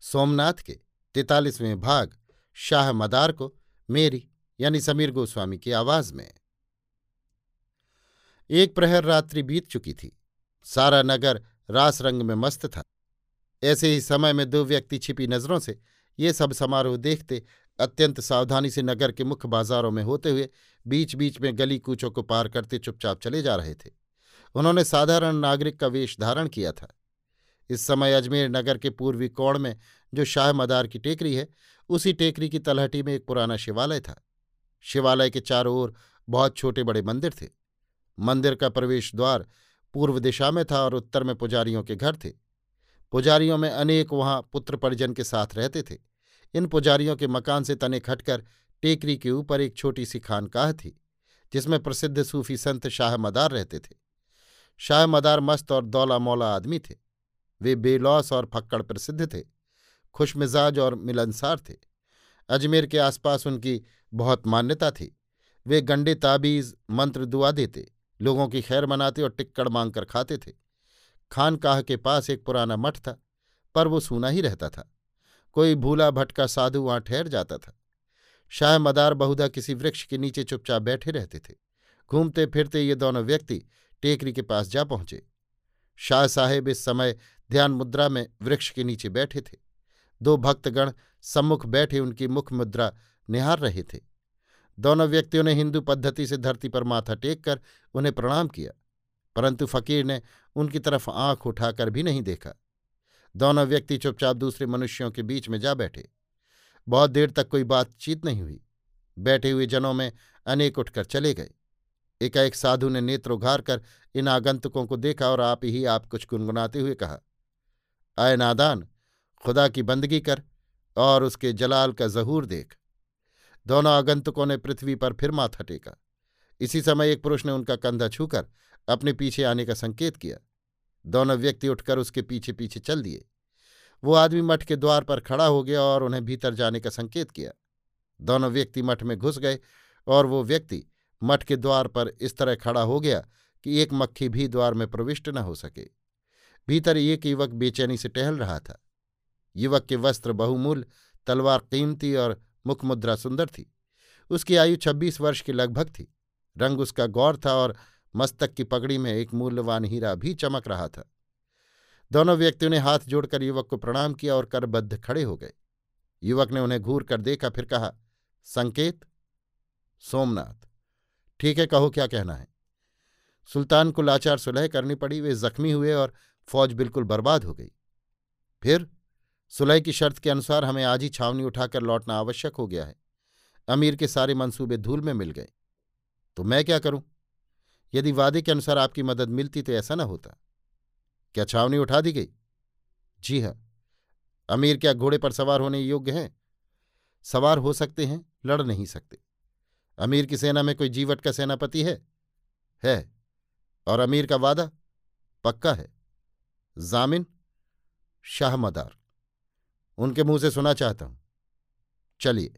सोमनाथ के तैतालीसवें भाग शाह मदार को मेरी यानी समीर गोस्वामी की आवाज़ में। एक प्रहर रात्रि बीत चुकी थी। सारा नगर रास रंग में मस्त था। ऐसे ही समय में दो व्यक्ति छिपी नज़रों से ये सब समारोह देखते अत्यंत सावधानी से नगर के मुख्य बाजारों में होते हुए बीच बीच में गली कूचों को पार करते चुपचाप चले जा रहे थे। उन्होंने साधारण नागरिक का वेश धारण किया था। इस समय अजमेर नगर के पूर्वी कोण में, जो शाह मदार की टेकरी है, उसी टेकरी की तलहटी में एक पुराना शिवालय था। शिवालय के चारों ओर बहुत छोटे बड़े मंदिर थे। मंदिर का प्रवेश द्वार पूर्व दिशा में था और उत्तर में पुजारियों के घर थे। पुजारियों में अनेक वहाँ पुत्र परिजन के साथ रहते थे। इन पुजारियों के मकान से तने खटकर टेकरी के ऊपर एक छोटी सी खानकाह थी, जिसमें प्रसिद्ध सूफी संत शाह मदार रहते थे। शाह मदार मस्त और दौला मौला आदमी थे। वे बेलौस और फक्कड़ प्रसिद्ध थे खुशमिजाज और मिलनसार थे। अजमेर के आसपास उनकी बहुत मान्यता थी। वे गंडे ताबीज, मंत्र दुआ देते, लोगों की खैर मनाते और टिक्कड़ मांग कर खाते थे। खानकाह के पास एक पुराना मठ था, पर वो सूना ही रहता था। कोई भूला भटका साधु वहाँ ठहर जाता था। शाह मदार बहुधा किसी वृक्ष के नीचे चुपचाप बैठे रहते थे। घूमते फिरते ये दोनों व्यक्ति टेकरी के पास जा पहुँचे। शाह साहेब इस समय ध्यान मुद्रा में वृक्ष के नीचे बैठे थे। दो भक्तगण सम्मुख बैठे उनकी मुख मुद्रा निहार रहे थे। दोनों व्यक्तियों ने हिंदू पद्धति से धरती पर माथा टेक कर उन्हें प्रणाम किया, परंतु फकीर ने उनकी तरफ़ आँख उठाकर भी नहीं देखा। दोनों व्यक्ति चुपचाप दूसरे मनुष्यों के बीच में जा बैठे। बहुत देर तक कोई बातचीत नहीं हुई। बैठे हुए जनों में अनेक उठकर चले गए। एकाएक साधु ने नेत्र उघार कर इन आगंतुकों को देखा और आप ही आप कुछ गुनगुनाते हुए कहा, आए नादान, खुदा की बंदगी कर और उसके जलाल का जहूर देख। दोनों आगंतुकों ने पृथ्वी पर फिर माथा टेका इसी समय एक पुरुष ने उनका कंधा छूकर अपने पीछे आने का संकेत किया। दोनों व्यक्ति उठकर उसके पीछे पीछे चल दिए। वो आदमी मठ के द्वार पर खड़ा हो गया और उन्हें भीतर जाने का संकेत किया। दोनों व्यक्ति मठ में घुस गए और वो व्यक्ति मठ के द्वार पर इस तरह खड़ा हो गया कि एक मक्खी भी द्वार में प्रविष्ट न हो सके। भीतर एक युवक बेचैनी से टहल रहा था। युवक के वस्त्र बहुमूल्य, तलवार कीमती और मुखमुद्रा सुंदर थी। उसकी आयु छब्बीस वर्ष की लगभग थी। रंग उसका गौर था और मस्तक की पगड़ी में एक मूल्यवान हीरा भी चमक रहा था। दोनों व्यक्तियों ने हाथ जोड़कर युवक को प्रणाम किया और करबद्ध खड़े हो गए। युवक ने उन्हें घूर कर देखा, फिर कहा, संकेत? सोमनाथ। ठीक है, कहो क्या कहना है। सुल्तान को लाचार सुलह करनी पड़ी, वे जख्मी हुए और फौज बिल्कुल बर्बाद हो गई। फिर, सुलह की शर्त के अनुसार हमें आज ही छावनी उठाकर लौटना आवश्यक हो गया है। अमीर के सारे मंसूबे धूल में मिल गए। तो मैं क्या करूँ? यदि वादे के अनुसार आपकी मदद मिलती तो ऐसा ना होता। क्या छावनी उठा दी गई? जी हाँ। अमीर क्या घोड़े पर सवार होने योग्य हैं? सवार हो सकते हैं, लड़ नहीं सकते। अमीर की सेना में कोई जीवट का सेनापति है? है। और अमीर का वादा? पक्का है। जामिन? शाहमदार। उनके मुँह से सुना चाहता हूँ। चलिए।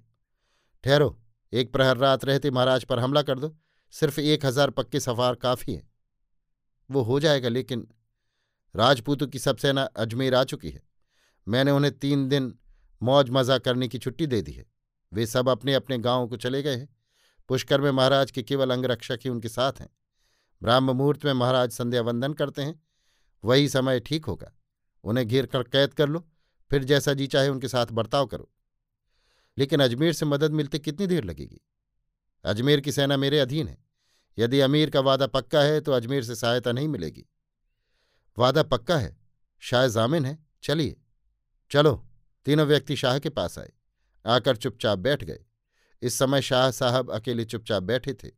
ठहरो। एक प्रहर रात रहते महाराज पर हमला कर दो। सिर्फ़ एक हज़ार पक्के सफार काफ़ी हैं। वो हो जाएगा, लेकिन राजपूतों की सब सेना अजमेर आ चुकी है। मैंने उन्हें तीन दिन मौज मज़ा करने की छुट्टी दे दी है। वे सब अपने अपने गाँवों को चले गए हैं। पुष्कर में महाराज के केवल अंगरक्षक ही उनके साथ हैं। ब्राह्म मुहूर्त में महाराज संध्या वंदन करते हैं। वही समय ठीक होगा। उन्हें घेर कर कैद कर लो, फिर जैसा जी चाहे उनके साथ बर्ताव करो। लेकिन अजमेर से मदद मिलते कितनी देर लगेगी? अजमेर की सेना मेरे अधीन है। यदि अमीर का वादा पक्का है तो अजमेर से सहायता नहीं मिलेगी। वादा पक्का है? शाह जामिन है। चलिए। चलो। तीनों व्यक्ति शाह के पास आए। आकर चुपचाप बैठ गए। इस समय शाह साहब अकेले चुपचाप बैठे थे।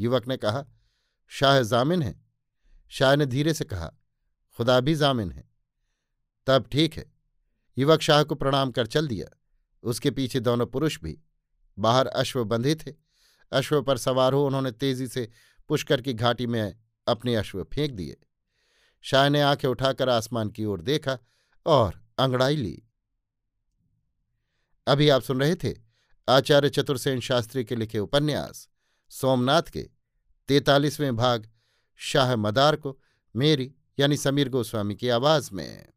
युवक ने कहा, शाह जामिन है? शाह ने धीरे से कहा, खुदा भी जामिन है। तब ठीक है। युवक शाह को प्रणाम कर चल दिया। उसके पीछे दोनों पुरुष भी। बाहर अश्व बंधे थे। अश्व पर सवार हो उन्होंने तेज़ी से पुष्कर की घाटी में अपने अश्व फेंक दिए। शाह ने आँखें उठाकर आसमान की ओर देखा और अंगड़ाई ली। अभी आप सुन रहे थे आचार्य चतुर्सेन शास्त्री के लिखे उपन्यास, सोमनाथ के तैतालीसवें भाग, शाह मदार को, मेरी, यानी समीर गोस्वामी की आवाज़ में।